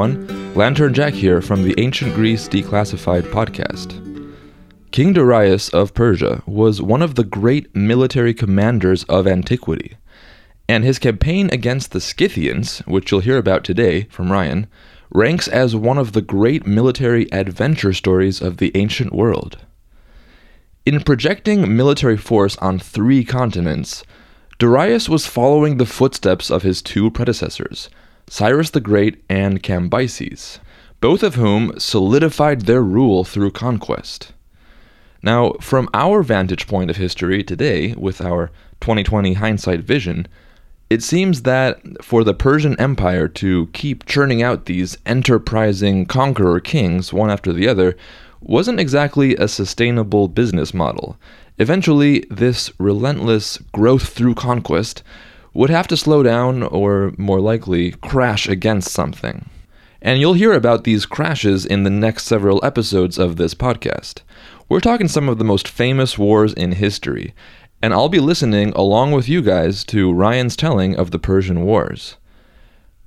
everyone. Lantern Jack here from the Ancient Greece Declassified podcast. King Darius of Persia was one of the great military commanders of antiquity, and his campaign against the Scythians, which you'll hear about today from Ryan, ranks as one of the great military adventure stories of the ancient world. In projecting military force on three continents, Darius was following the footsteps of his two predecessors, Cyrus the Great and Cambyses, both of whom solidified their rule through conquest. Now, from our vantage point of history today, with our 2020 hindsight vision, it seems that for the Persian Empire to keep churning out these enterprising conqueror kings one after the other wasn't exactly a sustainable business model. Eventually, this relentless growth through conquest would have to slow down or, more likely, crash against something. And you'll hear about these crashes in the next several episodes of this podcast. We're talking some of the most famous wars in history, and I'll be listening along with you guys to Ryan's telling of the Persian Wars.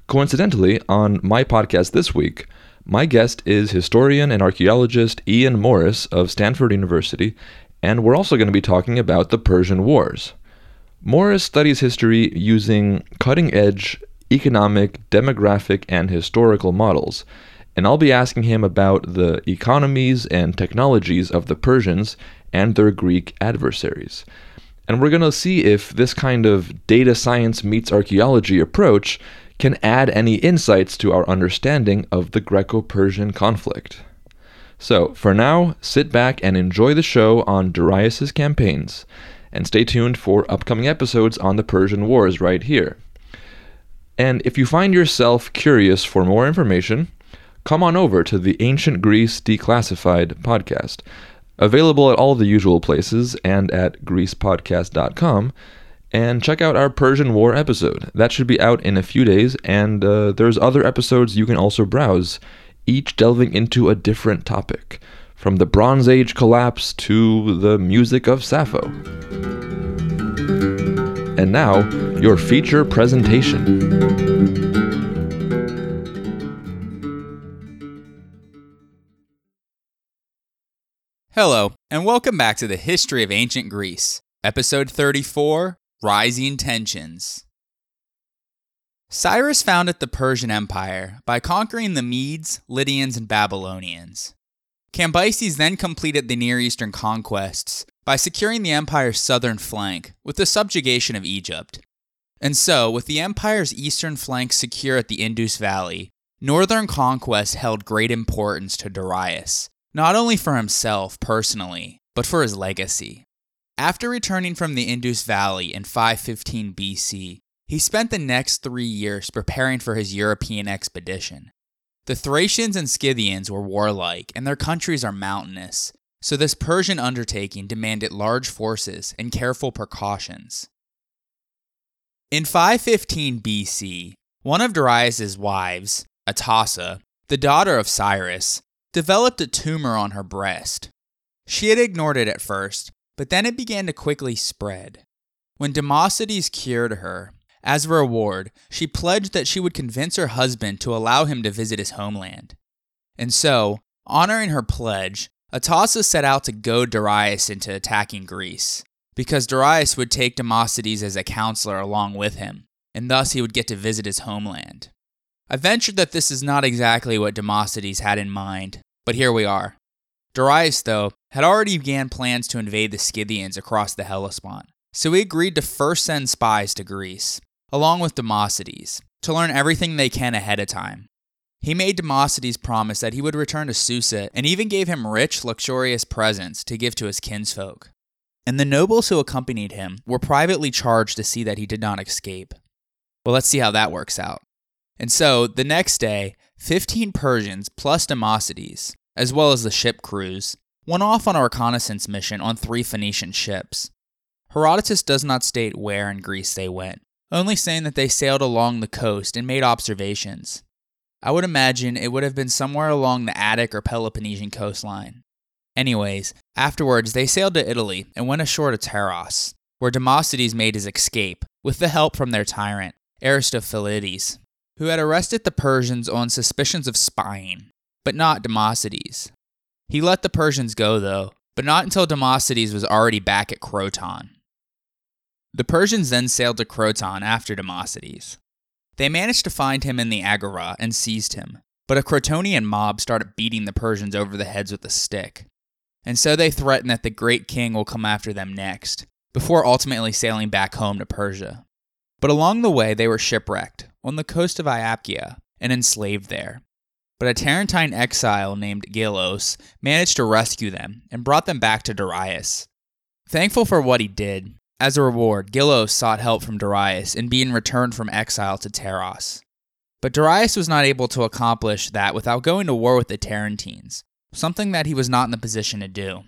Coincidentally, on my podcast this week, my guest is historian and archaeologist Ian Morris of Stanford University, and we're also going to be talking about the Persian Wars. Morris studies history using cutting edge economic, demographic, and historical models, and I'll be asking him about the economies and technologies of the Persians and their Greek adversaries. And we're going to see if this kind of data science meets archaeology approach can add any insights to our understanding of the Greco Persian conflict. So, for now, sit back and enjoy the show on Darius's campaigns and stay tuned for upcoming episodes on the Persian Wars right here. And if you find yourself curious for more information, come on over to the Ancient Greece Declassified podcast, available at all the usual places and at greecepodcast.com. And check out our Persian War episode. That should be out in a few days, and uh, there's other episodes you can also browse, each delving into a different topic from the Bronze Age collapse to the music of Sappho. And now, your feature presentation. Hello, and welcome back to the History of Ancient Greece, Episode 34 Rising Tensions. Cyrus founded the Persian Empire by conquering the Medes, Lydians, and Babylonians. Cambyses then completed the Near Eastern conquests by securing the empire's southern flank with the subjugation of Egypt. And so, with the empire's eastern flank secure at the Indus Valley, northern conquest held great importance to Darius, not only for himself personally, but for his legacy. After returning from the Indus Valley in 515 BC, he spent the next three years preparing for his European expedition. The Thracians and Scythians were warlike, and their countries are mountainous, so this Persian undertaking demanded large forces and careful precautions. In 515 BC, one of Darius's wives, Atossa, the daughter of Cyrus, developed a tumor on her breast. She had ignored it at first, but then it began to quickly spread. When Democedes cured her, as a reward, she pledged that she would convince her husband to allow him to visit his homeland. And so, honoring her pledge, Atossa set out to goad Darius into attacking Greece, because Darius would take Demosthenes as a counselor along with him, and thus he would get to visit his homeland. I ventured that this is not exactly what Demosthenes had in mind, but here we are. Darius, though, had already began plans to invade the Scythians across the Hellespont, so he agreed to first send spies to Greece, along with Democedes, to learn everything they can ahead of time. He made Democedes promise that he would return to Susa and even gave him rich, luxurious presents to give to his kinsfolk. And the nobles who accompanied him were privately charged to see that he did not escape. Well, let's see how that works out. And so, the next day, 15 Persians plus Democedes, as well as the ship crews, went off on a reconnaissance mission on three Phoenician ships. Herodotus does not state where in Greece they went, only saying that they sailed along the coast and made observations. I would imagine it would have been somewhere along the Attic or Peloponnesian coastline. Anyways, afterwards they sailed to Italy and went ashore to Taros, where Demosthenes made his escape with the help from their tyrant, Aristophilides. who had arrested the Persians on suspicions of spying, but not Demosthenes. He let the Persians go, though, but not until Demosthenes was already back at Croton. The Persians then sailed to Croton after Demosthenes. They managed to find him in the Agora and seized him, but a Crotonian mob started beating the Persians over the heads with a stick. And so they threaten that the great king will come after them next, before ultimately sailing back home to Persia. But along the way, they were shipwrecked on the coast of Iapygia and enslaved there. But a Tarentine exile named Gelos managed to rescue them and brought them back to Darius. Thankful for what he did, as a reward, Gelos sought help from Darius in being returned from exile to Taros. But Darius was not able to accomplish that without going to war with the Tarentines, something that he was not in the position to do.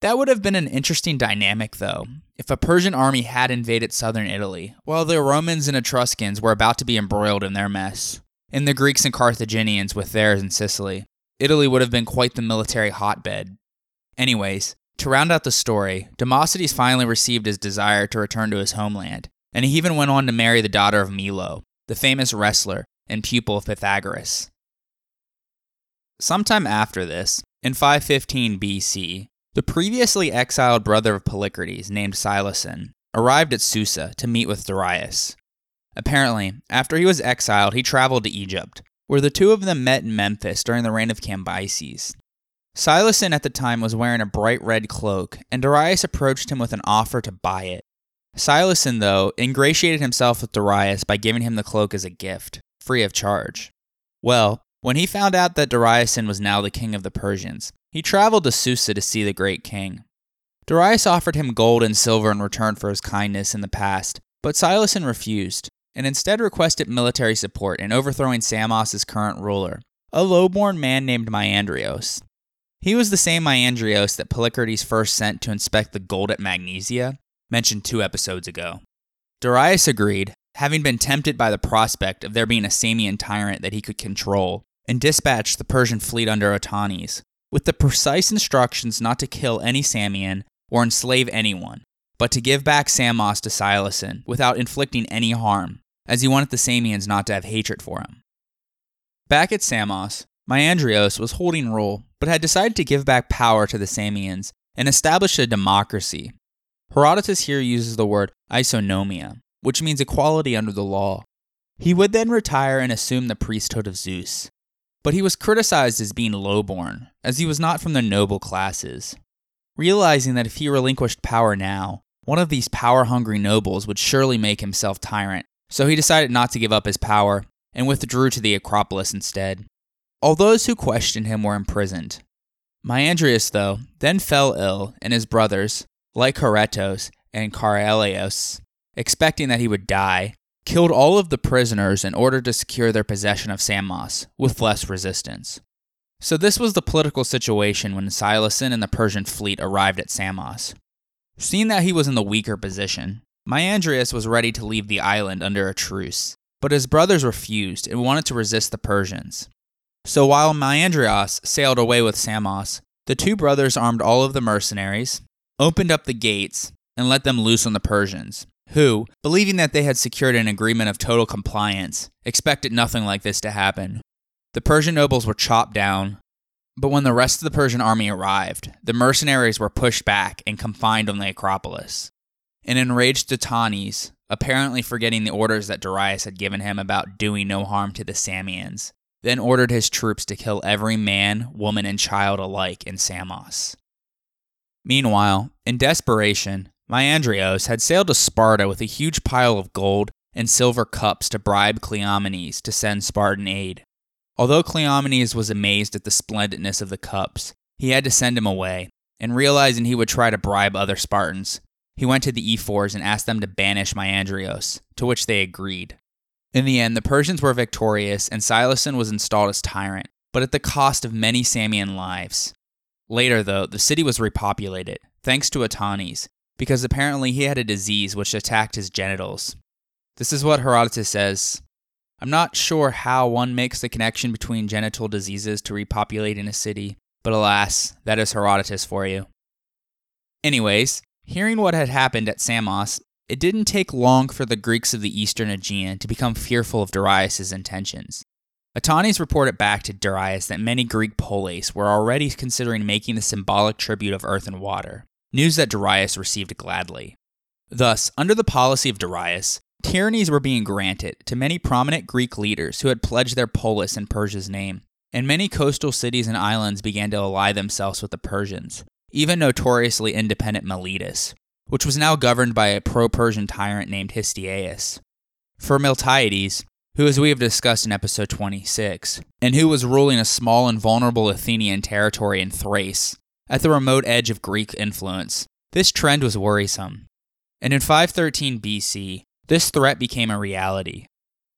That would have been an interesting dynamic, though, if a Persian army had invaded southern Italy, while the Romans and Etruscans were about to be embroiled in their mess, and the Greeks and Carthaginians with theirs in Sicily. Italy would have been quite the military hotbed. Anyways, to round out the story, Demosthenes finally received his desire to return to his homeland, and he even went on to marry the daughter of Milo, the famous wrestler and pupil of Pythagoras. Sometime after this, in 515 BC, the previously exiled brother of Polycrates, named Syloson, arrived at Susa to meet with Darius. Apparently, after he was exiled, he traveled to Egypt, where the two of them met in Memphis during the reign of Cambyses. Syloson at the time was wearing a bright red cloak, and Darius approached him with an offer to buy it. Syloson, though, ingratiated himself with Darius by giving him the cloak as a gift, free of charge. Well, when he found out that Dariuson was now the king of the Persians, he traveled to Susa to see the great king. Darius offered him gold and silver in return for his kindness in the past, but Syloson refused, and instead requested military support in overthrowing Samos's current ruler, a low-born man named Maiandrios. He was the same Maiandrios that Polycrates first sent to inspect the gold at Magnesia, mentioned two episodes ago. Darius agreed, having been tempted by the prospect of there being a Samian tyrant that he could control, and dispatched the Persian fleet under Otanes, with the precise instructions not to kill any Samian or enslave anyone, but to give back Samos to Syloson without inflicting any harm, as he wanted the Samians not to have hatred for him. Back at Samos, Maiandrios was holding rule, but had decided to give back power to the Samians and establish a democracy. Herodotus here uses the word isonomia, which means equality under the law. He would then retire and assume the priesthood of Zeus. But he was criticized as being lowborn, as he was not from the noble classes. Realizing that if he relinquished power now, one of these power hungry nobles would surely make himself tyrant, so he decided not to give up his power and withdrew to the Acropolis instead. All those who questioned him were imprisoned. Maiandrius, though, then fell ill, and his brothers, Lycoretos and Charalaos, expecting that he would die, killed all of the prisoners in order to secure their possession of Samos with less resistance. So, this was the political situation when Syloson and the Persian fleet arrived at Samos. Seeing that he was in the weaker position, Maiandrius was ready to leave the island under a truce, but his brothers refused and wanted to resist the Persians. So, while Maiandrios sailed away with Samos, the two brothers armed all of the mercenaries, opened up the gates, and let them loose on the Persians, who, believing that they had secured an agreement of total compliance, expected nothing like this to happen. The Persian nobles were chopped down, but when the rest of the Persian army arrived, the mercenaries were pushed back and confined on the Acropolis. An enraged Otanes, apparently forgetting the orders that Darius had given him about doing no harm to the Samians, then ordered his troops to kill every man, woman, and child alike in Samos. Meanwhile, in desperation, Maiandrios had sailed to Sparta with a huge pile of gold and silver cups to bribe Cleomenes to send Spartan aid. Although Cleomenes was amazed at the splendidness of the cups, he had to send him away, and realizing he would try to bribe other Spartans, he went to the ephors and asked them to banish Maiandrios, to which they agreed. In the end, the Persians were victorious, and Syloson was installed as tyrant, but at the cost of many Samian lives. Later, though, the city was repopulated, thanks to Otanes, because apparently he had a disease which attacked his genitals. This is what Herodotus says. I'm not sure how one makes the connection between genital diseases to repopulating a city, but alas, that is Herodotus for you. Anyways, hearing what had happened at Samos, it didn't take long for the Greeks of the eastern Aegean to become fearful of Darius' intentions. Otanes reported back to Darius that many Greek polis were already considering making the symbolic tribute of earth and water, news that Darius received gladly. Thus, under the policy of Darius, tyrannies were being granted to many prominent Greek leaders who had pledged their polis in Persia's name, and many coastal cities and islands began to ally themselves with the Persians, even notoriously independent Miletus, which was now governed by a pro Persian tyrant named Histiaeus. For Miltiades, who, as we have discussed in episode 26, and who was ruling a small and vulnerable Athenian territory in Thrace, at the remote edge of Greek influence, this trend was worrisome. And in 513 BC, this threat became a reality.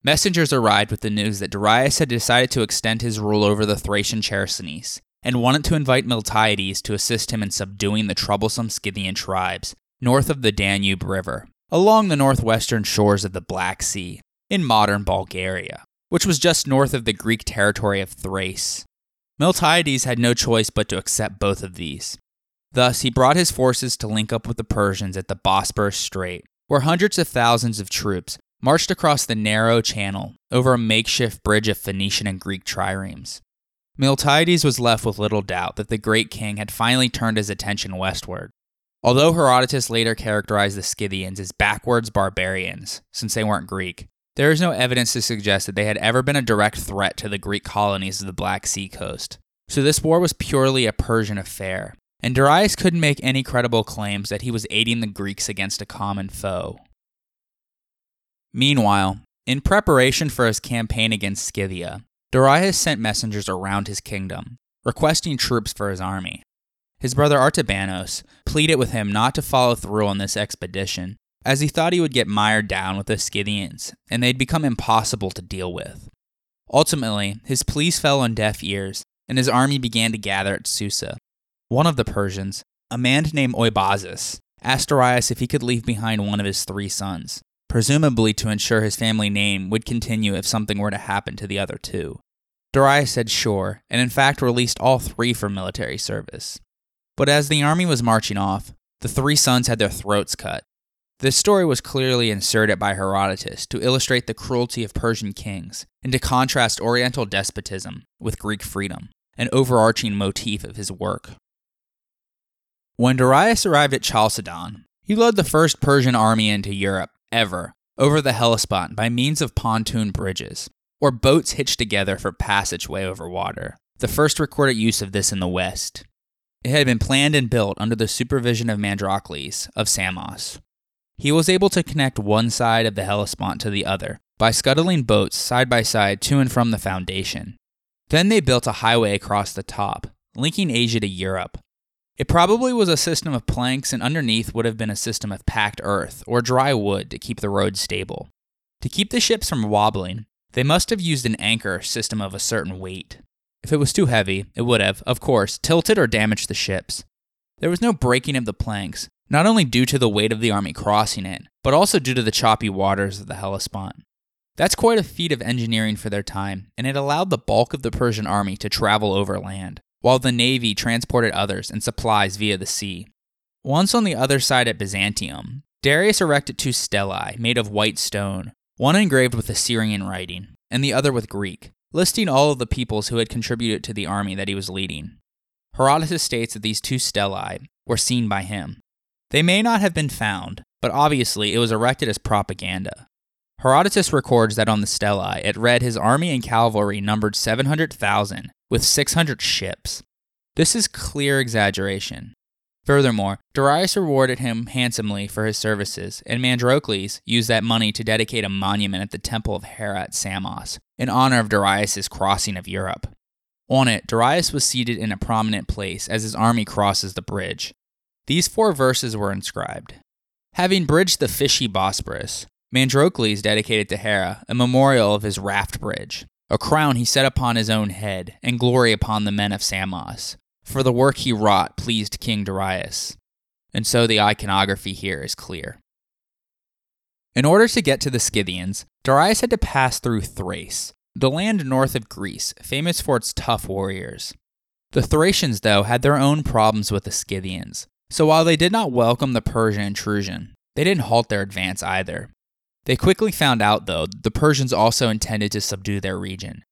Messengers arrived with the news that Darius had decided to extend his rule over the Thracian Chersonese and wanted to invite Miltiades to assist him in subduing the troublesome Scythian tribes north of the Danube River, along the northwestern shores of the Black Sea, in modern Bulgaria, which was just north of the Greek territory of Thrace. Miltiades had no choice but to accept both of these. Thus, he brought his forces to link up with the Persians at the Bosporus Strait, where hundreds of thousands of troops marched across the narrow channel over a makeshift bridge of Phoenician and Greek triremes. Miltiades was left with little doubt that the great king had finally turned his attention westward. Although Herodotus later characterized the Scythians as backwards barbarians, since they weren't Greek, there is no evidence to suggest that they had ever been a direct threat to the Greek colonies of the Black Sea coast. So this war was purely a Persian affair, and Darius couldn't make any credible claims that he was aiding the Greeks against a common foe. Meanwhile, in preparation for his campaign against Scythia, Darius sent messengers around his kingdom, requesting troops for his army. His brother Artabanos pleaded with him not to follow through on this expedition as he thought he would get mired down with the Scythians, and they'd become impossible to deal with. Ultimately, his pleas fell on deaf ears, and his army began to gather at Susa. One of the Persians, a man named Oibazus, asked Darius if he could leave behind one of his three sons, presumably to ensure his family name would continue if something were to happen to the other two. Darius said sure, and in fact released all three for military service. But as the army was marching off, the three sons had their throats cut, this story was clearly inserted by Herodotus to illustrate the cruelty of Persian kings and to contrast Oriental despotism with Greek freedom, an overarching motif of his work. When Darius arrived at Chalcedon, he led the first Persian army into Europe ever over the Hellespont by means of pontoon bridges, or boats hitched together for passageway over water, the first recorded use of this in the West. It had been planned and built under the supervision of Mandrocles of Samos, he was able to connect one side of the Hellespont to the other by scuttling boats side by side to and from the foundation. Then they built a highway across the top, linking Asia to Europe. It probably was a system of planks, and underneath would have been a system of packed earth or dry wood to keep the road stable. To keep the ships from wobbling, they must have used an anchor system of a certain weight. If it was too heavy, it would have, of course, tilted or damaged the ships. There was no breaking of the planks, not only due to the weight of the army crossing it, but also due to the choppy waters of the Hellespont. That's quite a feat of engineering for their time, and it allowed the bulk of the Persian army to travel overland, while the navy transported others and supplies via the sea. Once on the other side at Byzantium, Darius erected two stelae made of white stone, one engraved with Assyrian writing, and the other with Greek, listing all of the peoples who had contributed to the army that he was leading. Herodotus states that these two stelae were seen by him, they may not have been found, but obviously it was erected as propaganda. Herodotus records that on the stelae it read his army and cavalry numbered 700,000, with 600 ships. This is clear exaggeration. Furthermore, Darius rewarded him handsomely for his services, and Mandrocles used that money to dedicate a monument at the temple of Hera at Samos, in honor of Darius's crossing of Europe. On it, Darius was seated in a prominent place as his army crosses the bridge. These four verses were inscribed. Having bridged the fishy Bosporus, Mandrocles dedicated to Hera a memorial of his raft bridge, a crown he set upon his own head, and glory upon the men of Samos. For the work he wrought pleased King Darius. And so the iconography here is clear. In order to get to the Scythians, Darius had to pass through Thrace, the land north of Greece, famous for its tough warriors. The Thracians, though, had their own problems with the Scythians, so while they did not welcome the Persian intrusion, They didn't halt their advance either. They quickly found out, though, the Persians also intended to subdue their region.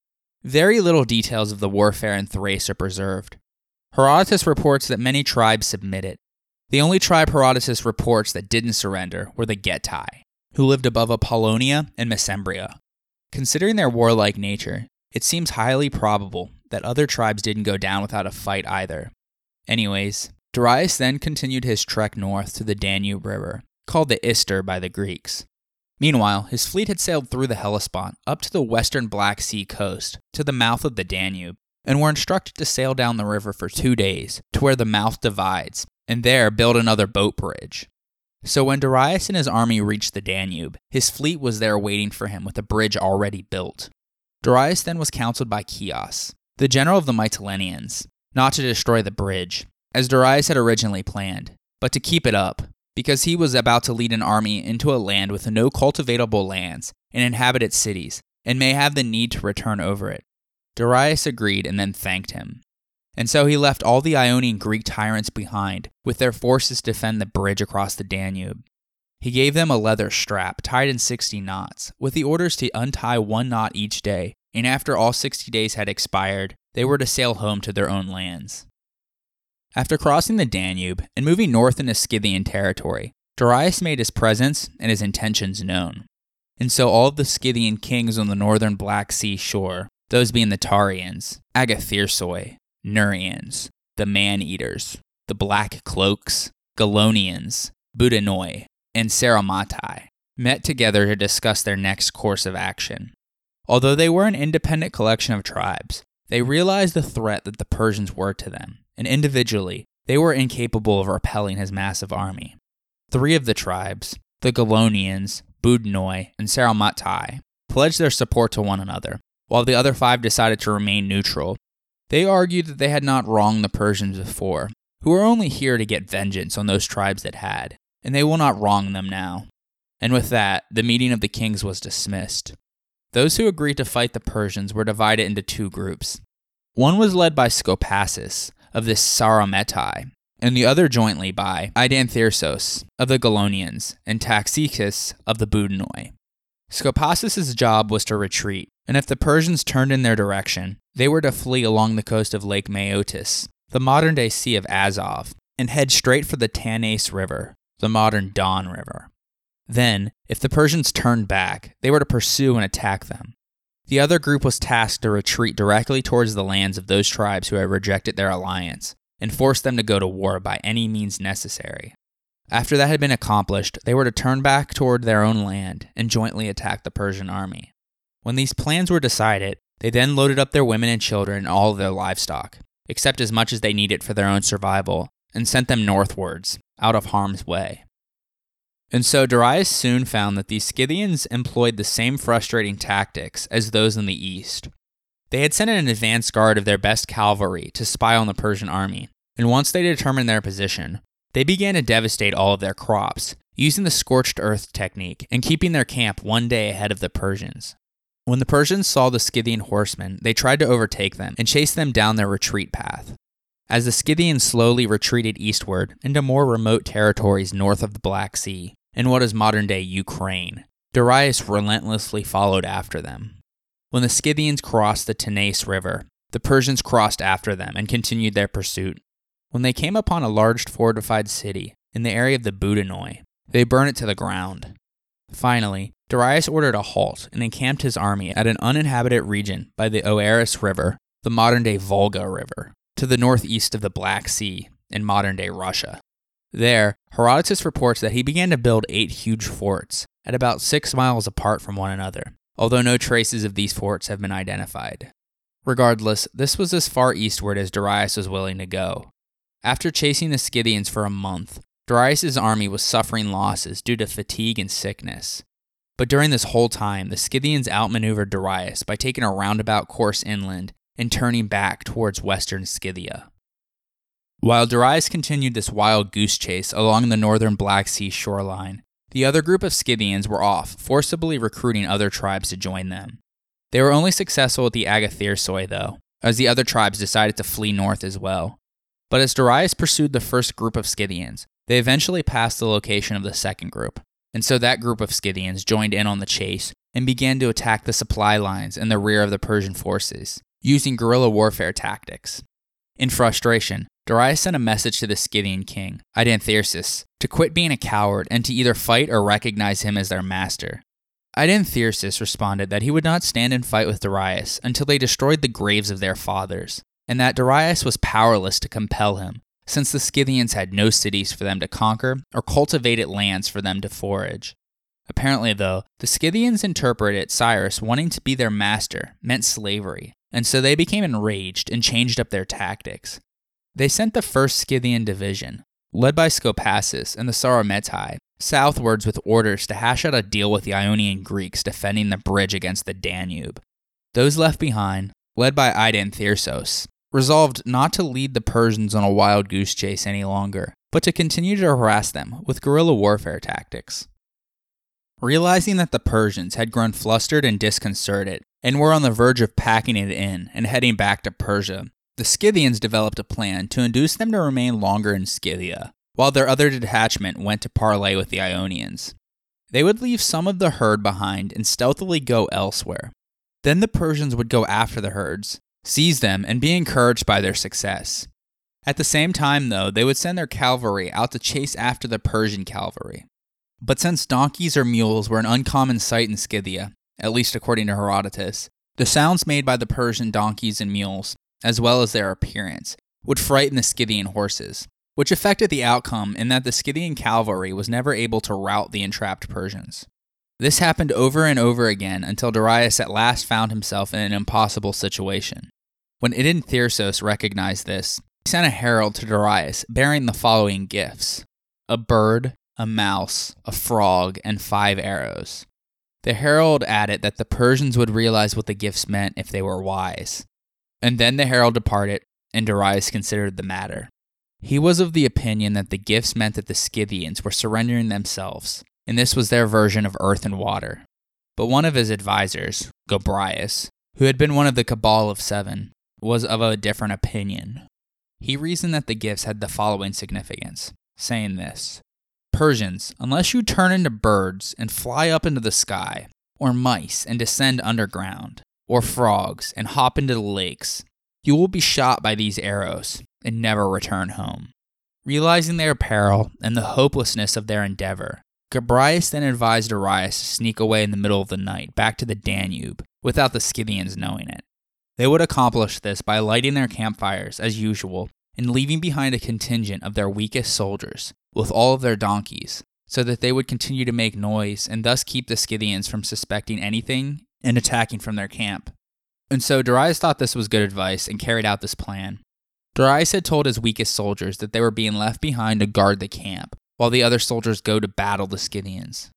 Very little details of the warfare in Thrace are preserved. Herodotus reports that many tribes submitted. The only tribe Herodotus reports that didn't surrender were the Getae, who lived above Apollonia and Mesembria. Considering their warlike nature, it seems highly probable that other tribes didn't go down without a fight either. Anyways, Darius then continued his trek north to the Danube River, called the Ister by the Greeks. Meanwhile, his fleet had sailed through the Hellespont up to the western Black Sea coast to the mouth of the Danube and were instructed to sail down the river for two days to where the mouth divides and there build another boat bridge. So when Darius and his army reached the Danube, his fleet was there waiting for him with a bridge already built. Darius then was counseled by Chios, the general of the Mytileneans, not to destroy the bridge, as Darius had originally planned, but to keep it up because he was about to lead an army into a land with no cultivatable lands and inhabited cities, and may have the need to return over it. Darius agreed and then thanked him. And so he left all the Ionian Greek tyrants behind, with their forces to defend the bridge across the Danube. He gave them a leather strap tied in 60 knots, with the orders to untie one knot each day, and after all 60 days had expired, they were to sail home to their own lands. After crossing the Danube and moving north into Scythian territory, Darius made his presence and his intentions known. And so all the Scythian kings on the northern Black Sea shore, those being the Taurians, Agathyrsoi, Neurians, the Man Eaters, the Black Cloaks, Galonians, Budinoi, and Sauromatae, met together to discuss their next course of action. Although they were an independent collection of tribes, they realized the threat that the Persians were to them and individually, they were incapable of repelling his massive army. Three of the tribes, the Galonians, Budinoi, and Sauromatae, pledged their support to one another, while the other five decided to remain neutral. They argued that they had not wronged the Persians before, who were only here to get vengeance on those tribes that had, and they will not wrong them now. And with that, the meeting of the kings was dismissed. Those who agreed to fight the Persians were divided into two groups. One was led by Scopasus, of the Sauromatae, and the other jointly by Idanthyrsos of the Galonians and Taxicus of the Budinoi. Scopasus's job was to retreat, and if the Persians turned in their direction, they were to flee along the coast of Lake Maeotis, the modern day Sea of Azov, and head straight for the Tanais River, the modern Don River. Then, if the Persians turned back, they were to pursue and attack them. The other group was tasked to retreat directly towards the lands of those tribes who had rejected their alliance and force them to go to war by any means necessary. After that had been accomplished, they were to turn back toward their own land and jointly attack the Persian army. When these plans were decided, they then loaded up their women and children and all of their livestock, except as much as they needed for their own survival, and sent them northwards, out of harm's way. And so Darius soon found that these Scythians employed the same frustrating tactics as those in the east. They had sent an advance guard of their best cavalry to spy on the Persian army, and once they determined their position, they began to devastate all of their crops, using the scorched earth technique and keeping their camp one day ahead of the Persians. When the Persians saw the Scythian horsemen, they tried to overtake them and chase them down their retreat path. As the Scythians slowly retreated eastward into more remote territories north of the Black Sea, in what is modern day Ukraine. Darius relentlessly followed after them. When the Scythians crossed the Tanais River, the Persians crossed after them and continued their pursuit. When they came upon a large fortified city in the area of the Budinoi, they burned it to the ground. Finally, Darius ordered a halt and encamped his army at an uninhabited region by the Oeris River, the modern day Volga River, to the northeast of the Black Sea in modern day Russia. There, Herodotus reports that he began to build eight huge forts, at about six miles apart from one another, although no traces of these forts have been identified. Regardless, this was as far eastward as Darius was willing to go. After chasing the Scythians for a month, Darius' army was suffering losses due to fatigue and sickness. But during this whole time, the Scythians outmaneuvered Darius by taking a roundabout course inland and turning back towards western Scythia. While Darius continued this wild goose chase along the northern Black Sea shoreline, the other group of Scythians were off, forcibly recruiting other tribes to join them. They were only successful at the Agathyrsoi, though, as the other tribes decided to flee north as well. But as Darius pursued the first group of Scythians, They eventually passed the location of the second group, and so that group of Scythians joined in on the chase and began to attack the supply lines in the rear of the Persian forces, using guerrilla warfare tactics. In frustration, Darius sent a message to the Scythian king, Idanthyrsus, to quit being a coward and to either fight or recognize him as their master. Idanthyrsus responded that he would not stand and fight with Darius until they destroyed the graves of their fathers, and that Darius was powerless to compel him, since the Scythians had no cities for them to conquer or cultivated lands for them to forage. Apparently, though, the Scythians interpreted Cyrus wanting to be their master meant slavery, and so they became enraged and changed up their tactics. They sent the 1st Scythian Division, led by Scopassus and the Sauromatae, southwards with orders to hash out a deal with the Ionian Greeks defending the bridge against the Danube. Those left behind, led by Idanthyrsos, resolved not to lead the Persians on a wild goose chase any longer, but to continue to harass them with guerrilla warfare tactics. Realizing that the Persians had grown flustered and disconcerted, and were on the verge of packing it in and heading back to Persia, the Scythians developed a plan to induce them to remain longer in Scythia, while their other detachment went to parley with the Ionians. They would leave some of the herd behind and stealthily go elsewhere. Then the Persians would go after the herds, seize them, and be encouraged by their success. At the same time, though, they would send their cavalry out to chase after the Persian cavalry. But since donkeys or mules were an uncommon sight in Scythia, at least according to Herodotus, the sounds made by the Persian donkeys and mules, as well as their appearance, would frighten the Scythian horses, which affected the outcome in that the Scythian cavalry was never able to rout the entrapped Persians. This happened over and over again until Darius at last found himself in an impossible situation. When Idanthyrsos recognized this, he sent a herald to Darius bearing the following gifts a bird, a mouse, a frog, and five arrows. The herald added that the Persians would realize what the gifts meant if they were wise. And then the herald departed, and Darius considered the matter. He was of the opinion that the gifts meant that the Scythians were surrendering themselves, and this was their version of earth and water. But one of his advisers, Gobryas, who had been one of the Cabal of Seven, was of a different opinion. He reasoned that the gifts had the following significance, saying this Persians, unless you turn into birds and fly up into the sky, or mice and descend underground, or frogs and hop into the lakes, you will be shot by these arrows and never return home. Realizing their peril and the hopelessness of their endeavor, Gobryas then advised Darius to sneak away in the middle of the night back to the Danube without the Scythians knowing it. They would accomplish this by lighting their campfires as usual and leaving behind a contingent of their weakest soldiers with all of their donkeys, so that they would continue to make noise and thus keep the Scythians from suspecting anything and attacking from their camp. And so Darius thought this was good advice and carried out this plan. Darius had told his weakest soldiers that they were being left behind to guard the camp, while the other soldiers go to battle the Scythians.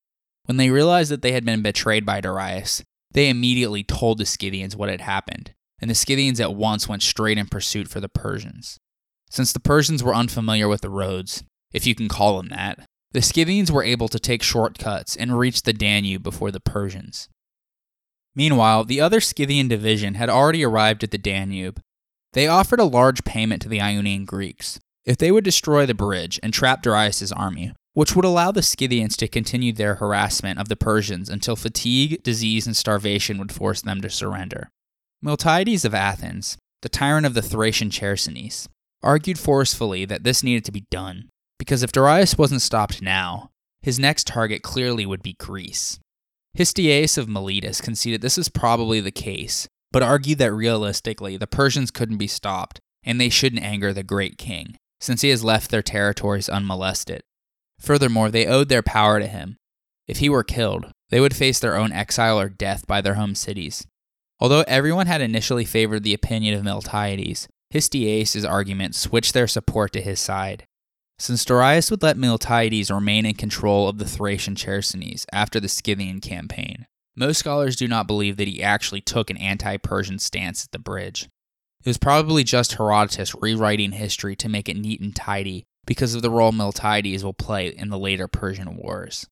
When they realized that they had been betrayed by Darius, they immediately told the Scythians what had happened, and the Scythians at once went straight in pursuit for the Persians. Since the Persians were unfamiliar with the roads, if you can call them that, the Scythians were able to take shortcuts and reach the Danube before the Persians. Meanwhile, the other Scythian division had already arrived at the Danube. They offered a large payment to the Ionian Greeks, if they would destroy the bridge and trap Darius' army, which would allow the Scythians to continue their harassment of the Persians until fatigue, disease, and starvation would force them to surrender. Miltiades of Athens, the tyrant of the Thracian Chersonese, argued forcefully that this needed to be done, because if Darius wasn't stopped now, his next target clearly would be Greece. Histiaeus of Miletus conceded this is probably the case, but argued that realistically the Persians couldn't be stopped, and they shouldn't anger the great king since he has left their territories unmolested. Furthermore, they owed their power to him. If he were killed, they would face their own exile or death by their home cities. Although everyone had initially favored the opinion of Miltiades, Histiaeus' argument switched their support to his side. Since Darius would let Miltiades remain in control of the Thracian Chersonese after the Scythian campaign, most scholars do not believe that he actually took an anti Persian stance at the bridge. It was probably just Herodotus rewriting history to make it neat and tidy because of the role Miltiades will play in the later Persian wars.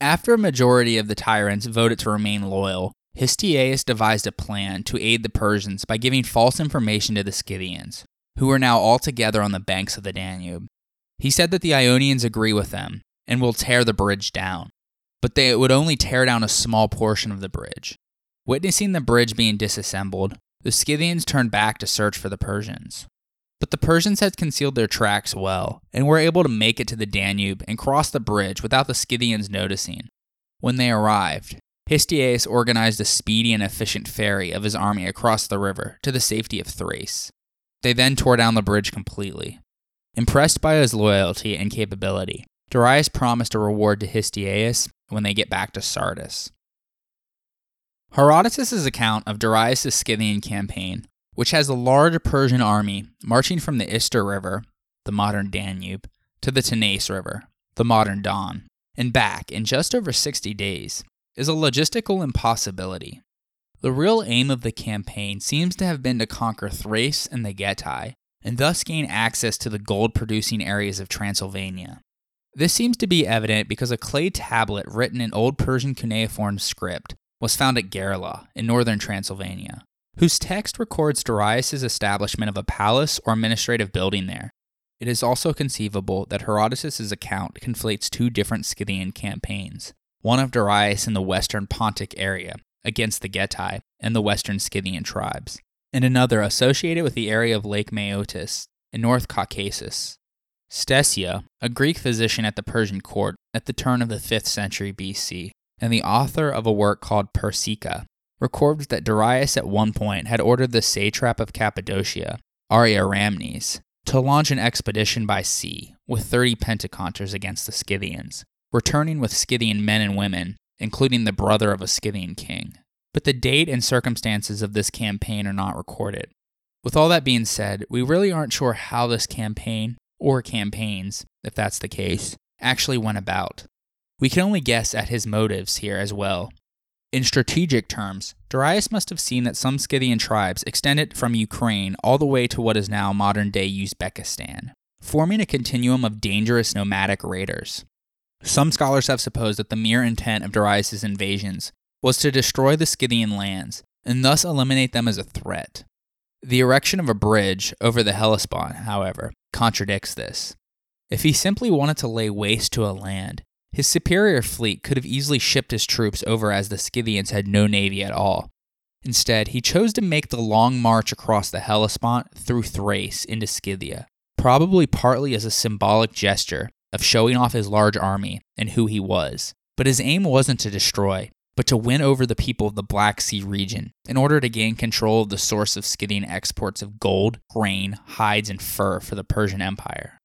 After a majority of the tyrants voted to remain loyal, Histiaeus devised a plan to aid the Persians by giving false information to the Scythians, who were now all together on the banks of the Danube. He said that the Ionians agree with them and will tear the bridge down, but they would only tear down a small portion of the bridge. Witnessing the bridge being disassembled, the Scythians turned back to search for the Persians. But the Persians had concealed their tracks well and were able to make it to the Danube and cross the bridge without the Scythians noticing. When they arrived, Histiaeus organized a speedy and efficient ferry of his army across the river to the safety of Thrace. They then tore down the bridge completely. Impressed by his loyalty and capability, Darius promised a reward to Histiaeus when they get back to Sardis. Herodotus' account of Darius' Scythian campaign which has a large Persian army marching from the Ister River, the modern Danube, to the Tanais River, the modern Don, and back in just over 60 days, is a logistical impossibility. The real aim of the campaign seems to have been to conquer Thrace and the Getae, and thus gain access to the gold producing areas of Transylvania. This seems to be evident because a clay tablet written in Old Persian cuneiform script was found at Gherla in northern Transylvania whose text records Darius's establishment of a palace or administrative building there. It is also conceivable that Herodotus's account conflates two different Scythian campaigns one of Darius in the western Pontic area against the Getae and the western Scythian tribes, and another associated with the area of Lake Maeotis in North Caucasus. Ctesias, a Greek physician at the Persian court at the turn of the 5th century BC, and the author of a work called Persica, records that Darius at one point had ordered the satrap of Cappadocia, Ariaramnes, to launch an expedition by sea with 30 Penteconters against the Scythians, returning with Scythian men and women, including the brother of a Scythian king. But the date and circumstances of this campaign are not recorded. With all that being said, we really aren't sure how this campaign, or campaigns, if that's the case, actually went about. We can only guess at his motives here as well, in strategic terms, Darius must have seen that some Scythian tribes extended from Ukraine all the way to what is now modern day Uzbekistan, forming a continuum of dangerous nomadic raiders. Some scholars have supposed that the mere intent of Darius's invasions was to destroy the Scythian lands and thus eliminate them as a threat. The erection of a bridge over the Hellespont, however, contradicts this. If he simply wanted to lay waste to a land, his superior fleet could have easily shipped his troops over as the Scythians had no navy at all. Instead, he chose to make the long march across the Hellespont through Thrace into Scythia, probably partly as a symbolic gesture of showing off his large army and who he was. But his aim wasn't to destroy, but to win over the people of the Black Sea region in order to gain control of the source of Scythian exports of gold, grain, hides, and fur for the Persian Empire.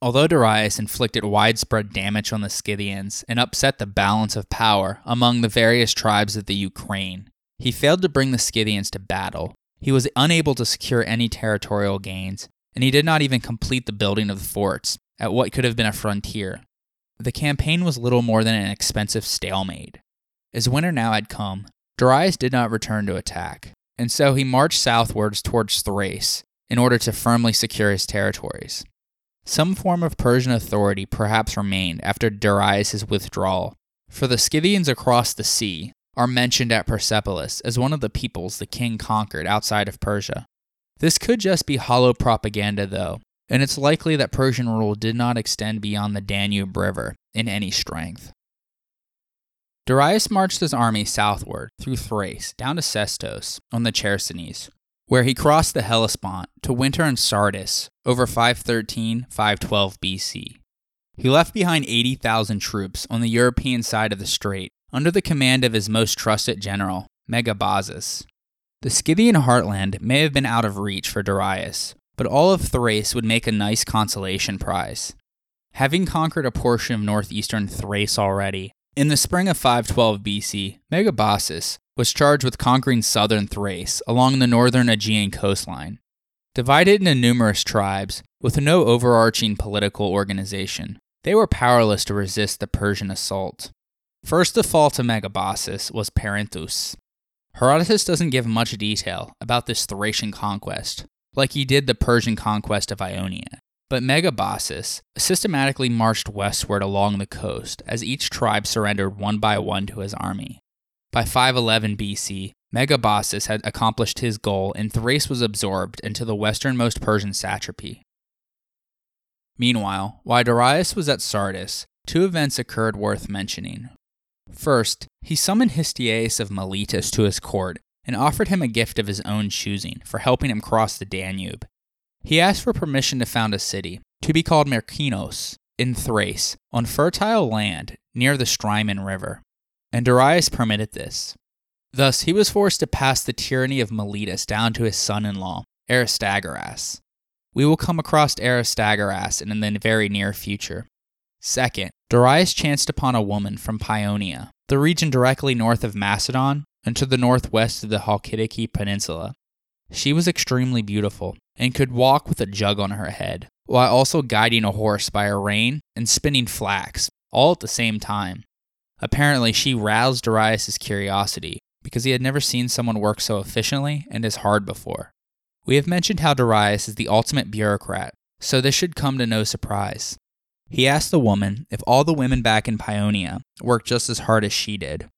Although Darius inflicted widespread damage on the Scythians and upset the balance of power among the various tribes of the Ukraine, he failed to bring the Scythians to battle. He was unable to secure any territorial gains, and he did not even complete the building of the forts at what could have been a frontier. The campaign was little more than an expensive stalemate. As winter now had come, Darius did not return to attack, and so he marched southwards towards Thrace in order to firmly secure his territories. Some form of Persian authority perhaps remained after Darius' withdrawal, for the Scythians across the sea are mentioned at Persepolis as one of the peoples the king conquered outside of Persia. This could just be hollow propaganda, though, and it's likely that Persian rule did not extend beyond the Danube River in any strength. Darius marched his army southward through Thrace down to Sestos on the Chersonese, where he crossed the Hellespont to winter in Sardis over 513 512 BC. He left behind 80,000 troops on the European side of the strait under the command of his most trusted general, Megabazus. The Scythian heartland may have been out of reach for Darius, but all of Thrace would make a nice consolation prize. Having conquered a portion of northeastern Thrace already, in the spring of 512 BC, Megabazus was charged with conquering southern Thrace along the northern Aegean coastline. Divided into numerous tribes, with no overarching political organization, they were powerless to resist the Persian assault. First to fall to Megabazus was Perinthus. Herodotus doesn't give much detail about this Thracian conquest, like he did the Persian conquest of Ionia. But Megabazus systematically marched westward along the coast as each tribe surrendered one by one to his army. By 511 BC, Megabazus had accomplished his goal and Thrace was absorbed into the westernmost Persian satrapy. Meanwhile, while Darius was at Sardis, two events occurred worth mentioning. First, he summoned Histiaeus of Miletus to his court and offered him a gift of his own choosing for helping him cross the Danube. He asked for permission to found a city, to be called Myrkinos, in Thrace, on fertile land near the Strymon River, and Darius permitted this. Thus, he was forced to pass the tyranny of Miletus down to his son in law, Aristagoras. We will come across Aristagoras in the very near future. Second, Darius chanced upon a woman from Paeonia, the region directly north of Macedon and to the northwest of the Halkidiki Peninsula. She was extremely beautiful and could walk with a jug on her head, while also guiding a horse by a rein and spinning flax, all at the same time. Apparently, she roused Darius's curiosity because he had never seen someone work so efficiently and as hard before. We have mentioned how Darius is the ultimate bureaucrat, so this should come to no surprise. He asked the woman if all the women back in Paeonia worked just as hard as she did.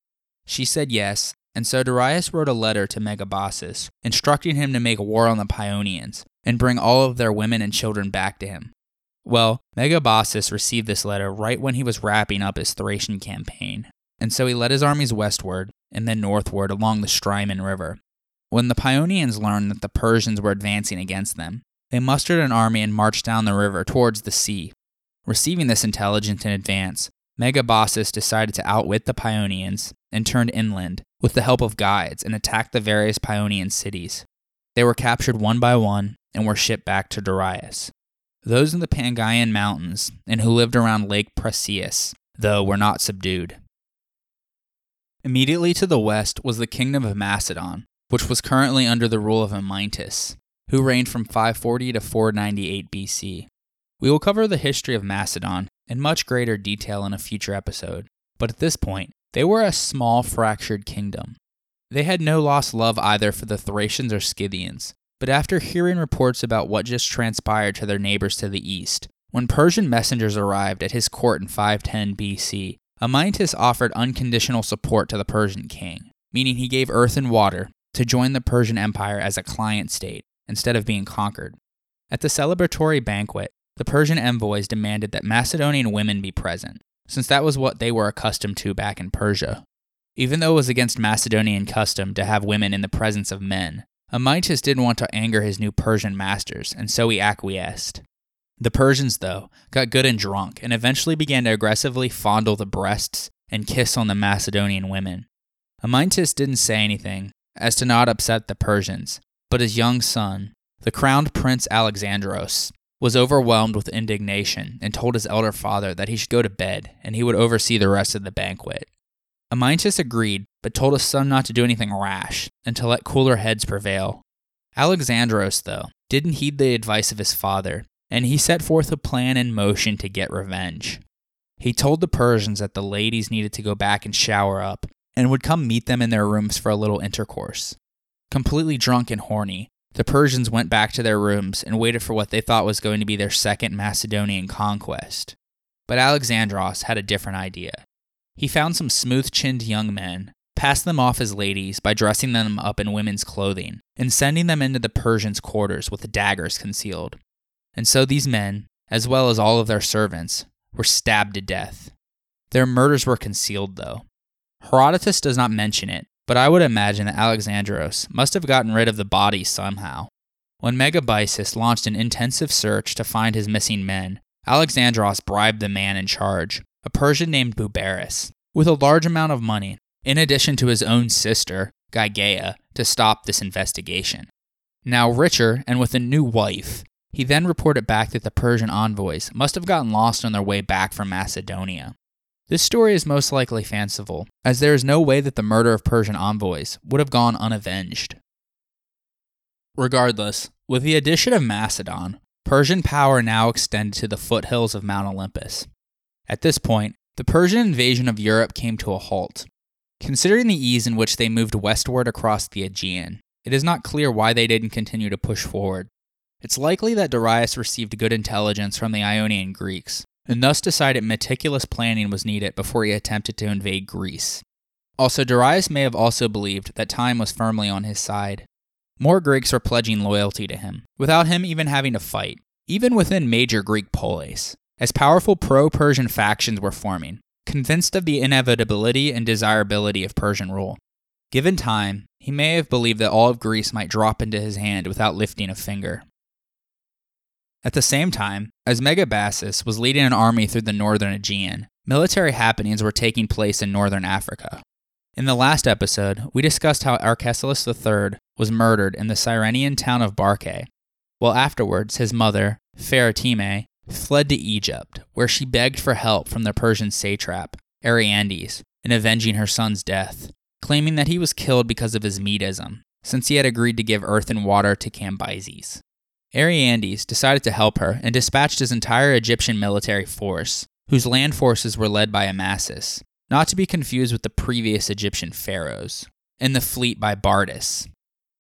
She said yes, and so Darius wrote a letter to Megabazus, instructing him to make war on the Paeonians and bring all of their women and children back to him. Well, Megabazus received this letter right when he was wrapping up his Thracian campaign, and so he led his armies westward and then northward along the Strymon River. When the Paeonians learned that the Persians were advancing against them, they mustered an army and marched down the river towards the sea. Receiving this intelligence in advance, Megabazus decided to outwit the Paeonians and turned inland with the help of guides and attacked the various Paeonian cities. They were captured one by one and were shipped back to Darius. Those in the Pangaean Mountains and who lived around Lake Prasius, though, were not subdued. Immediately to the west was the kingdom of Macedon, which was currently under the rule of Amyntas, who reigned from 540 to 498 BC. We will cover the history of Macedon in much greater detail in a future episode, but at this point, they were a small, fractured kingdom. They had no lost love either for the Thracians or Scythians, but after hearing reports about what just transpired to their neighbors to the east, when Persian messengers arrived at his court in 510 BC, Amyntas offered unconditional support to the Persian king, meaning he gave earth and water to join the Persian Empire as a client state instead of being conquered. At the celebratory banquet, the Persian envoys demanded that Macedonian women be present, since that was what they were accustomed to back in Persia. Even though it was against Macedonian custom to have women in the presence of men, Amyntas didn't want to anger his new Persian masters, and so he acquiesced. The Persians, though, got good and drunk and eventually began to aggressively fondle the breasts and kiss on the Macedonian women. Amyntas didn't say anything, as to not upset the Persians, but his young son, the crowned prince Alexandros, was overwhelmed with indignation and told his elder father that he should go to bed and he would oversee the rest of the banquet. Amyntas agreed, but told his son not to do anything rash and to let cooler heads prevail. Alexandros, though, didn't heed the advice of his father and he set forth a plan in motion to get revenge. He told the Persians that the ladies needed to go back and shower up, and would come meet them in their rooms for a little intercourse. Completely drunk and horny, the Persians went back to their rooms and waited for what they thought was going to be their second Macedonian conquest. But Alexandros had a different idea. He found some smooth chinned young men, passed them off as ladies by dressing them up in women's clothing, and sending them into the Persians' quarters with daggers concealed. And so these men, as well as all of their servants, were stabbed to death. Their murders were concealed, though. Herodotus does not mention it, but I would imagine that Alexandros must have gotten rid of the bodies somehow. When Megabazus launched an intensive search to find his missing men, Alexandros bribed the man in charge, a Persian named Bubaris, with a large amount of money, in addition to his own sister, Gygaea, to stop this investigation. Now richer and with a new wife, he then reported back that the Persian envoys must have gotten lost on their way back from Macedonia. This story is most likely fanciful, as there is no way that the murder of Persian envoys would have gone unavenged. Regardless, with the addition of Macedon, Persian power now extended to the foothills of Mount Olympus. At this point, the Persian invasion of Europe came to a halt. Considering the ease in which they moved westward across the Aegean, it is not clear why they didn't continue to push forward. It's likely that Darius received good intelligence from the Ionian Greeks, and thus decided meticulous planning was needed before he attempted to invade Greece. Also, Darius may have also believed that time was firmly on his side. More Greeks were pledging loyalty to him, without him even having to fight, even within major Greek polis, as powerful pro Persian factions were forming, convinced of the inevitability and desirability of Persian rule. Given time, he may have believed that all of Greece might drop into his hand without lifting a finger. At the same time, as Megabazus was leading an army through the northern Aegean, military happenings were taking place in northern Africa. In the last episode, we discussed how Arcesilaus III was murdered in the Cyrenian town of Barcae, while afterwards his mother, Pheretime, fled to Egypt, where she begged for help from the Persian satrap, Aryandes, in avenging her son's death, claiming that he was killed because of his Medism, since he had agreed to give earth and water to Cambyses. Aryandes decided to help her and dispatched his entire Egyptian military force, whose land forces were led by Amasis, not to be confused with the previous Egyptian pharaohs, and the fleet by Badres.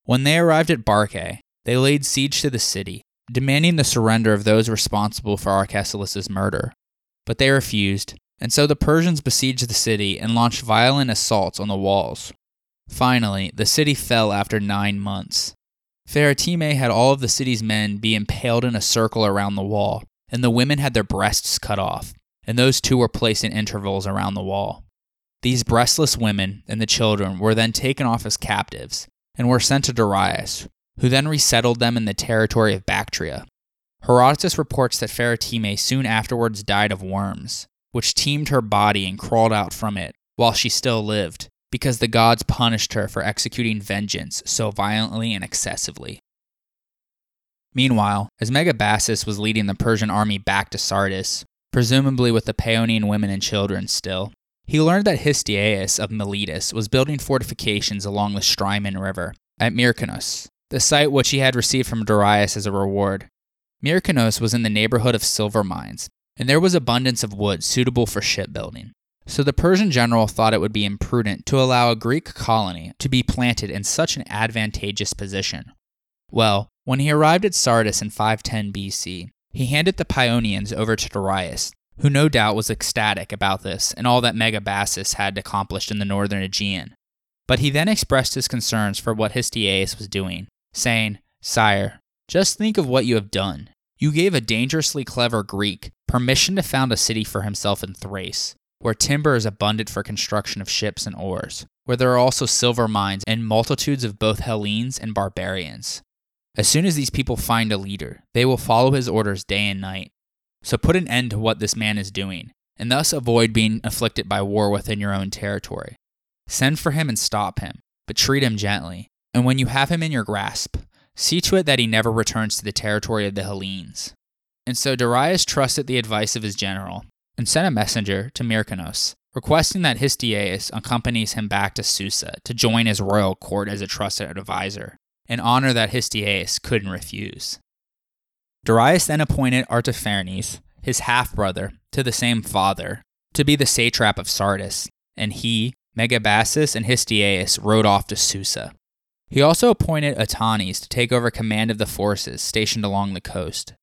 When they arrived at Barcae, they laid siege to the city, demanding the surrender of those responsible for Arcesilaus' murder. But they refused, and so the Persians besieged the city and launched violent assaults on the walls. Finally, the city fell after nine months. Pheretime had all of the city's men be impaled in a circle around the wall, and the women had their breasts cut off, and those two were placed in intervals around the wall. These breastless women and the children were then taken off as captives and were sent to Darius, who then resettled them in the territory of Bactria. Herodotus reports that Pheretime soon afterwards died of worms, which teemed her body and crawled out from it while she still lived, because the gods punished her for executing vengeance so violently and excessively. Meanwhile, as Megabazus was leading the Persian army back to Sardis, presumably with the Paeonian women and children still, he learned that Histiaeus of Miletus was building fortifications along the Strymon River at Myrcinus, the site which he had received from Darius as a reward. Myrcinus was in the neighborhood of silver mines, and there was abundance of wood suitable for shipbuilding. So the Persian general thought it would be imprudent to allow a Greek colony to be planted in such an advantageous position. Well, when he arrived at Sardis in 510 BC, he handed the Paeonians over to Darius, who no doubt was ecstatic about this and all that Megabazus had accomplished in the northern Aegean. But he then expressed his concerns for what Histiaeus was doing, saying, Sire, just think of what you have done. You gave a dangerously clever Greek permission to found a city for himself in Thrace, where timber is abundant for construction of ships and oars, where there are also silver mines and multitudes of both Hellenes and barbarians. As soon as these people find a leader, they will follow his orders day and night. So put an end to what this man is doing, and thus avoid being afflicted by war within your own territory. Send for him and stop him, but treat him gently. And when you have him in your grasp, see to it that he never returns to the territory of the Hellenes. And so Darius trusted the advice of his general and sent a messenger to Myrcinus, requesting that Histiaeus accompanies him back to Susa to join his royal court as a trusted advisor, an honor that Histiaeus couldn't refuse. Darius then appointed Artaphernes, his half brother, to the same father, to be the satrap of Sardis, and he, Megabazus, and Histiaeus rode off to Susa. He also appointed Otanes to take over command of the forces stationed along the coast.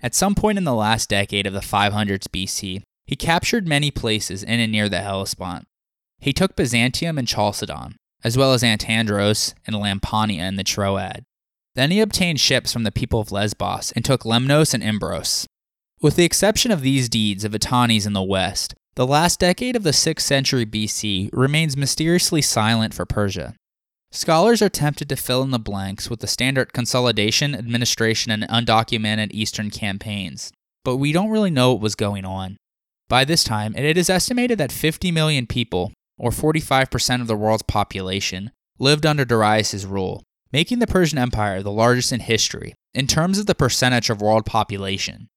At some point in the last decade of the 500s BC, he captured many places in and near the Hellespont. He took Byzantium and Chalcedon, as well as Antandros and Lamponium in the Troad. Then he obtained ships from the people of Lesbos and took Lemnos and Imbros. With the exception of these deeds of Otanes in the west, the last decade of the 6th century BC remains mysteriously silent for Persia. Scholars are tempted to fill in the blanks with the standard consolidation, administration, and undocumented Eastern campaigns, but we don't really know what was going on. By this time, it is estimated that 50 million people, or 45% of the world's population, lived under Darius' rule, making the Persian Empire the largest in history in terms of the percentage of world population.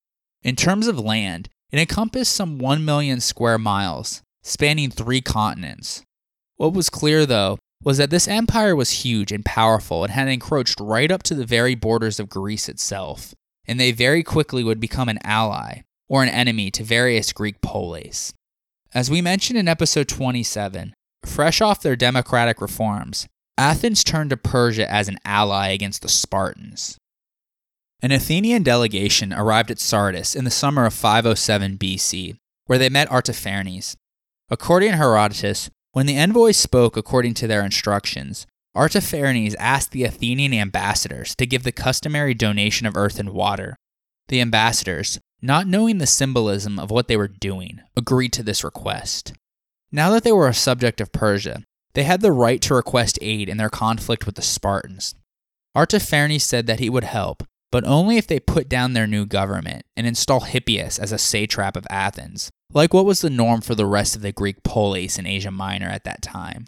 In terms of land, it encompassed some 1 million square miles, spanning three continents. What was clear, though, was that this empire was huge and powerful and had encroached right up to the very borders of Greece itself, and they very quickly would become an ally or an enemy to various Greek polis. As we mentioned in episode 27, fresh off their democratic reforms, Athens turned to Persia as an ally against the Spartans. An Athenian delegation arrived at Sardis in the summer of 507 BC, where they met Artaphernes. According to Herodotus, when the envoys spoke according to their instructions, Artaphernes asked the Athenian ambassadors to give the customary donation of earth and water. The ambassadors, not knowing the symbolism of what they were doing, agreed to this request. Now that they were a subject of Persia, they had the right to request aid in their conflict with the Spartans. Artaphernes said that he would help, but only if they put down their new government and install Hippias as a satrap of Athens, like what was the norm for the rest of the Greek polis in Asia Minor at that time.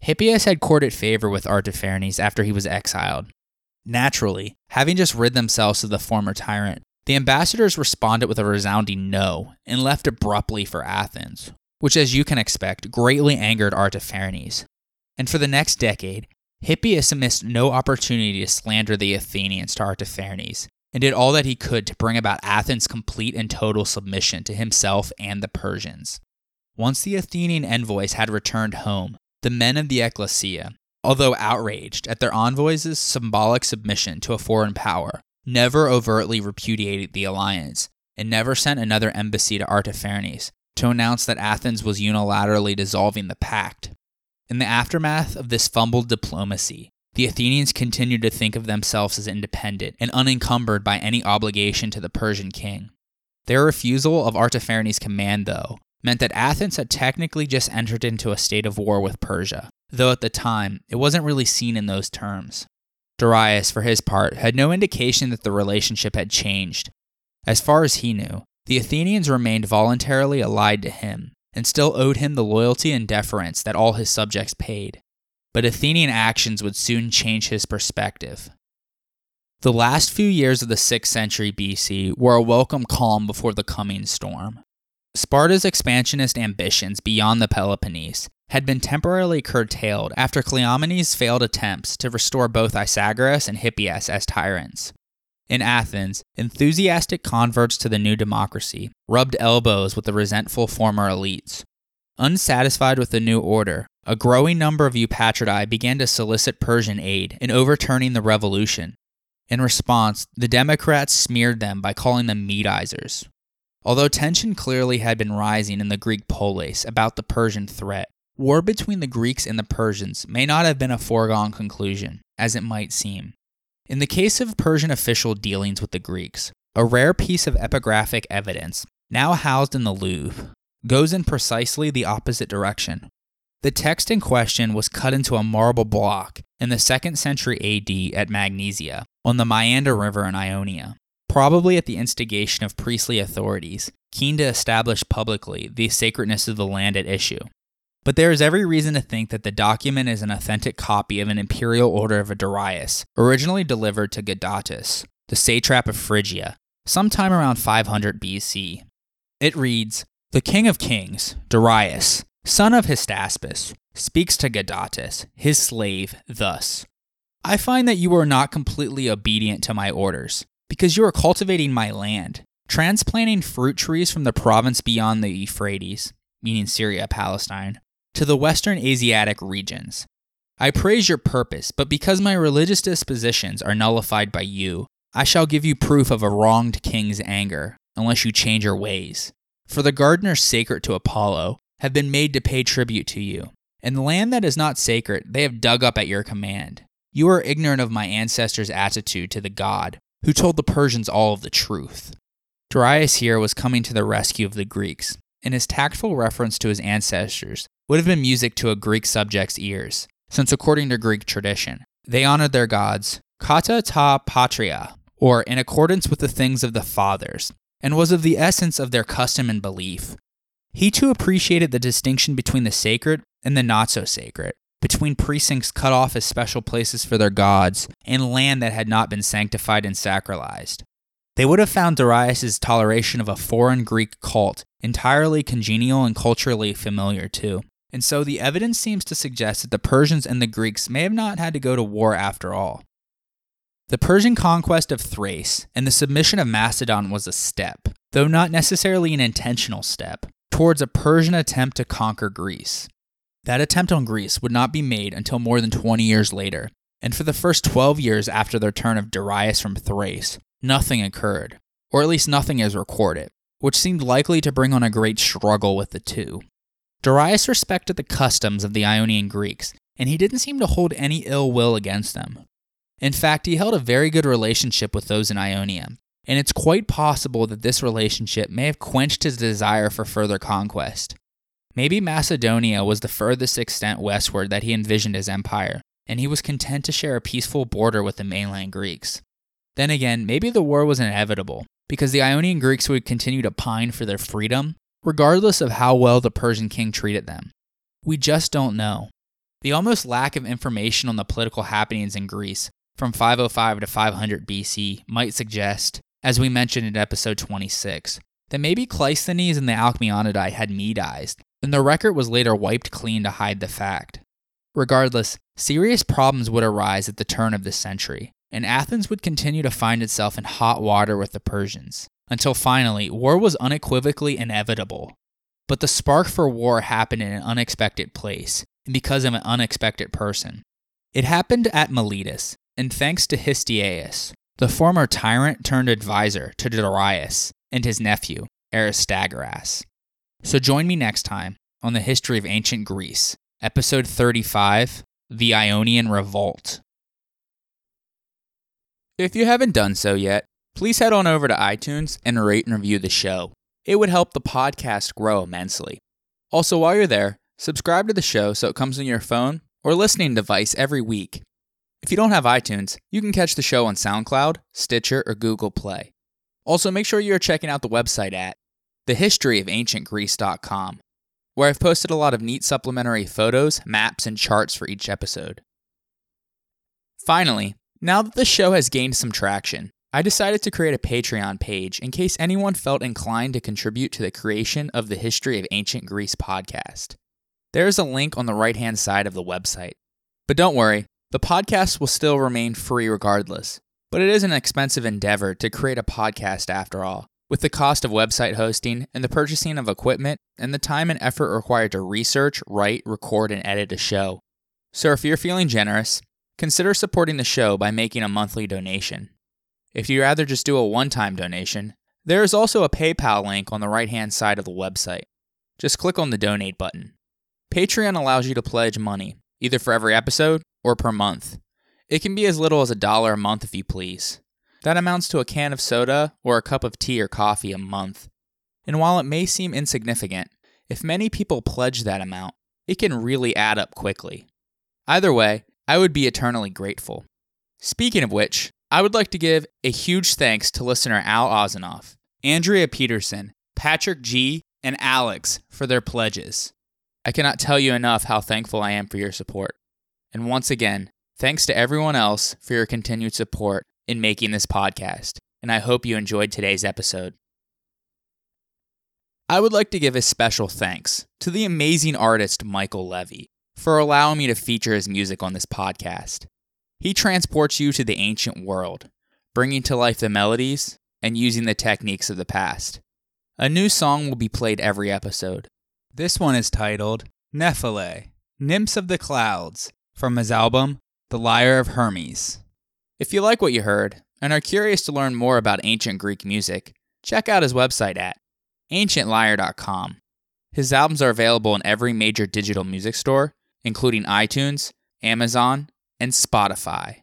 Hippias had courted favor with Artaphernes after he was exiled. Naturally, having just rid themselves of the former tyrant, the ambassadors responded with a resounding no and left abruptly for Athens, which, as you can expect, greatly angered Artaphernes. And for the next decade, Hippias missed no opportunity to slander the Athenians to Artaphernes, and did all that he could to bring about Athens' complete and total submission to himself and the Persians. Once the Athenian envoys had returned home, the men of the ecclesia, although outraged at their envoys' symbolic submission to a foreign power, never overtly repudiated the alliance and never sent another embassy to Artaphernes to announce that Athens was unilaterally dissolving the pact. In the aftermath of this fumbled diplomacy, the Athenians continued to think of themselves as independent and unencumbered by any obligation to the Persian king. Their refusal of Artaphernes' command, though, meant that Athens had technically just entered into a state of war with Persia, though at the time it wasn't really seen in those terms. Darius, for his part, had no indication that the relationship had changed. As far as he knew, the Athenians remained voluntarily allied to him and still owed him the loyalty and deference that all his subjects paid. But Athenian actions would soon change his perspective. The last few years of the 6th century BC were a welcome calm before the coming storm. Sparta's expansionist ambitions beyond the Peloponnese had been temporarily curtailed after Cleomenes' failed attempts to restore both Isagoras and Hippias as tyrants. In Athens, enthusiastic converts to the new democracy rubbed elbows with the resentful former elites. Unsatisfied with the new order, a growing number of Eupatridae began to solicit Persian aid in overturning the revolution. In response, the Democrats smeared them by calling them Medizers. Although tension clearly had been rising in the Greek polis about the Persian threat, war between the Greeks and the Persians may not have been a foregone conclusion, as it might seem. In the case of Persian official dealings with the Greeks, a rare piece of epigraphic evidence, now housed in the Louvre, goes in precisely the opposite direction. The text in question was cut into a marble block in the 2nd century AD at Magnesia, on the Maeander River in Ionia, probably at the instigation of priestly authorities, keen to establish publicly the sacredness of the land at issue. But there is every reason to think that the document is an authentic copy of an imperial order of Darius, originally delivered to Gadatas, the satrap of Phrygia, sometime around 500 BC. It reads The king of kings, Darius, son of Hystaspes, speaks to Gadatas, his slave, thus I find that you are not completely obedient to my orders, because you are cultivating my land, transplanting fruit trees from the province beyond the Euphrates, meaning Syria, Palestine, to the Western Asiatic regions. I praise your purpose, but because my religious dispositions are nullified by you, I shall give you proof of a wronged king's anger, unless you change your ways. For the gardeners sacred to Apollo have been made to pay tribute to you, and the land that is not sacred they have dug up at your command. You are ignorant of my ancestors' attitude to the god, who told the Persians all of the truth. Darius here was coming to the rescue of the Greeks, and his tactful reference to his ancestors would have been music to a Greek subject's ears, since according to Greek tradition, they honored their gods kata ta patria, or in accordance with the things of the fathers, and was of the essence of their custom and belief. He too appreciated the distinction between the sacred and the not so sacred, between precincts cut off as special places for their gods and land that had not been sanctified and sacralized. They would have found Darius's toleration of a foreign Greek cult entirely congenial and culturally familiar too. And so the evidence seems to suggest that the Persians and the Greeks may have not had to go to war after all. The Persian conquest of Thrace and the submission of Macedon was a step, though not necessarily an intentional step, towards a Persian attempt to conquer Greece. That attempt on Greece would not be made until more than 20 years later, and for the first 12 years after the return of Darius from Thrace, nothing occurred, or at least nothing is recorded, which seemed likely to bring on a great struggle with the two. Darius respected the customs of the Ionian Greeks, and he didn't seem to hold any ill will against them. In fact, he held a very good relationship with those in Ionia, and it's quite possible that this relationship may have quenched his desire for further conquest. Maybe Macedonia was the furthest extent westward that he envisioned his empire, and he was content to share a peaceful border with the mainland Greeks. Then again, maybe the war was inevitable, because the Ionian Greeks would continue to pine for their freedom, regardless of how well the Persian king treated them. We just don't know. The almost lack of information on the political happenings in Greece from 505 to 500 BC might suggest, as we mentioned in episode 26, that maybe Cleisthenes and the Alcmeonidae had Medized, and the record was later wiped clean to hide the fact. Regardless, serious problems would arise at the turn of this century, and Athens would continue to find itself in hot water with the Persians, until finally, war was unequivocally inevitable. But the spark for war happened in an unexpected place, and because of an unexpected person. It happened at Miletus, and thanks to Histiaeus, the former tyrant turned advisor to Darius and his nephew, Aristagoras. So join me next time on the history of ancient Greece, episode 35 The Ionian Revolt. If you haven't done so yet, please head on over to iTunes and rate and review the show. It would help the podcast grow immensely. Also, while you're there, subscribe to the show so it comes on your phone or listening device every week. If you don't have iTunes, you can catch the show on SoundCloud, Stitcher, or Google Play. Also, make sure you're checking out the website at thehistoryofancientgreece.com, where I've posted a lot of neat supplementary photos, maps, and charts for each episode. Finally, now that the show has gained some traction, I decided to create a Patreon page in case anyone felt inclined to contribute to the creation of the History of Ancient Greece podcast. There is a link on the right hand side of the website. But don't worry, the podcast will still remain free regardless. But it is an expensive endeavor to create a podcast after all, with the cost of website hosting and the purchasing of equipment and the time and effort required to research, write, record, and edit a show. So if you're feeling generous, consider supporting the show by making a monthly donation. If you'd rather just do a one time donation, there is also a PayPal link on the right hand side of the website. Just click on the donate button. Patreon allows you to pledge money, either for every episode or per month. It can be as little as a dollar a month if you please. That amounts to a can of soda or a cup of tea or coffee a month. And while it may seem insignificant, if many people pledge that amount, it can really add up quickly. Either way, I would be eternally grateful. Speaking of which, I would like to give a huge thanks to listener Al Ozanoff, Andrea Peterson, Patrick G, and Alex for their pledges. I cannot tell you enough how thankful I am for your support. And once again, thanks to everyone else for your continued support in making this podcast. And I hope you enjoyed today's episode. I would like to give a special thanks to the amazing artist Michael Levy for allowing me to feature his music on this podcast. He transports you to the ancient world, bringing to life the melodies and using the techniques of the past. A new song will be played every episode, this one is titled Nephile, Nymphs of the Clouds, from his album The Lyre of Hermes. If you like what you heard and are curious to learn more about ancient Greek music, check out his website at ancientlyre.com. His albums are available in every major digital music store, including iTunes, Amazon, and Spotify.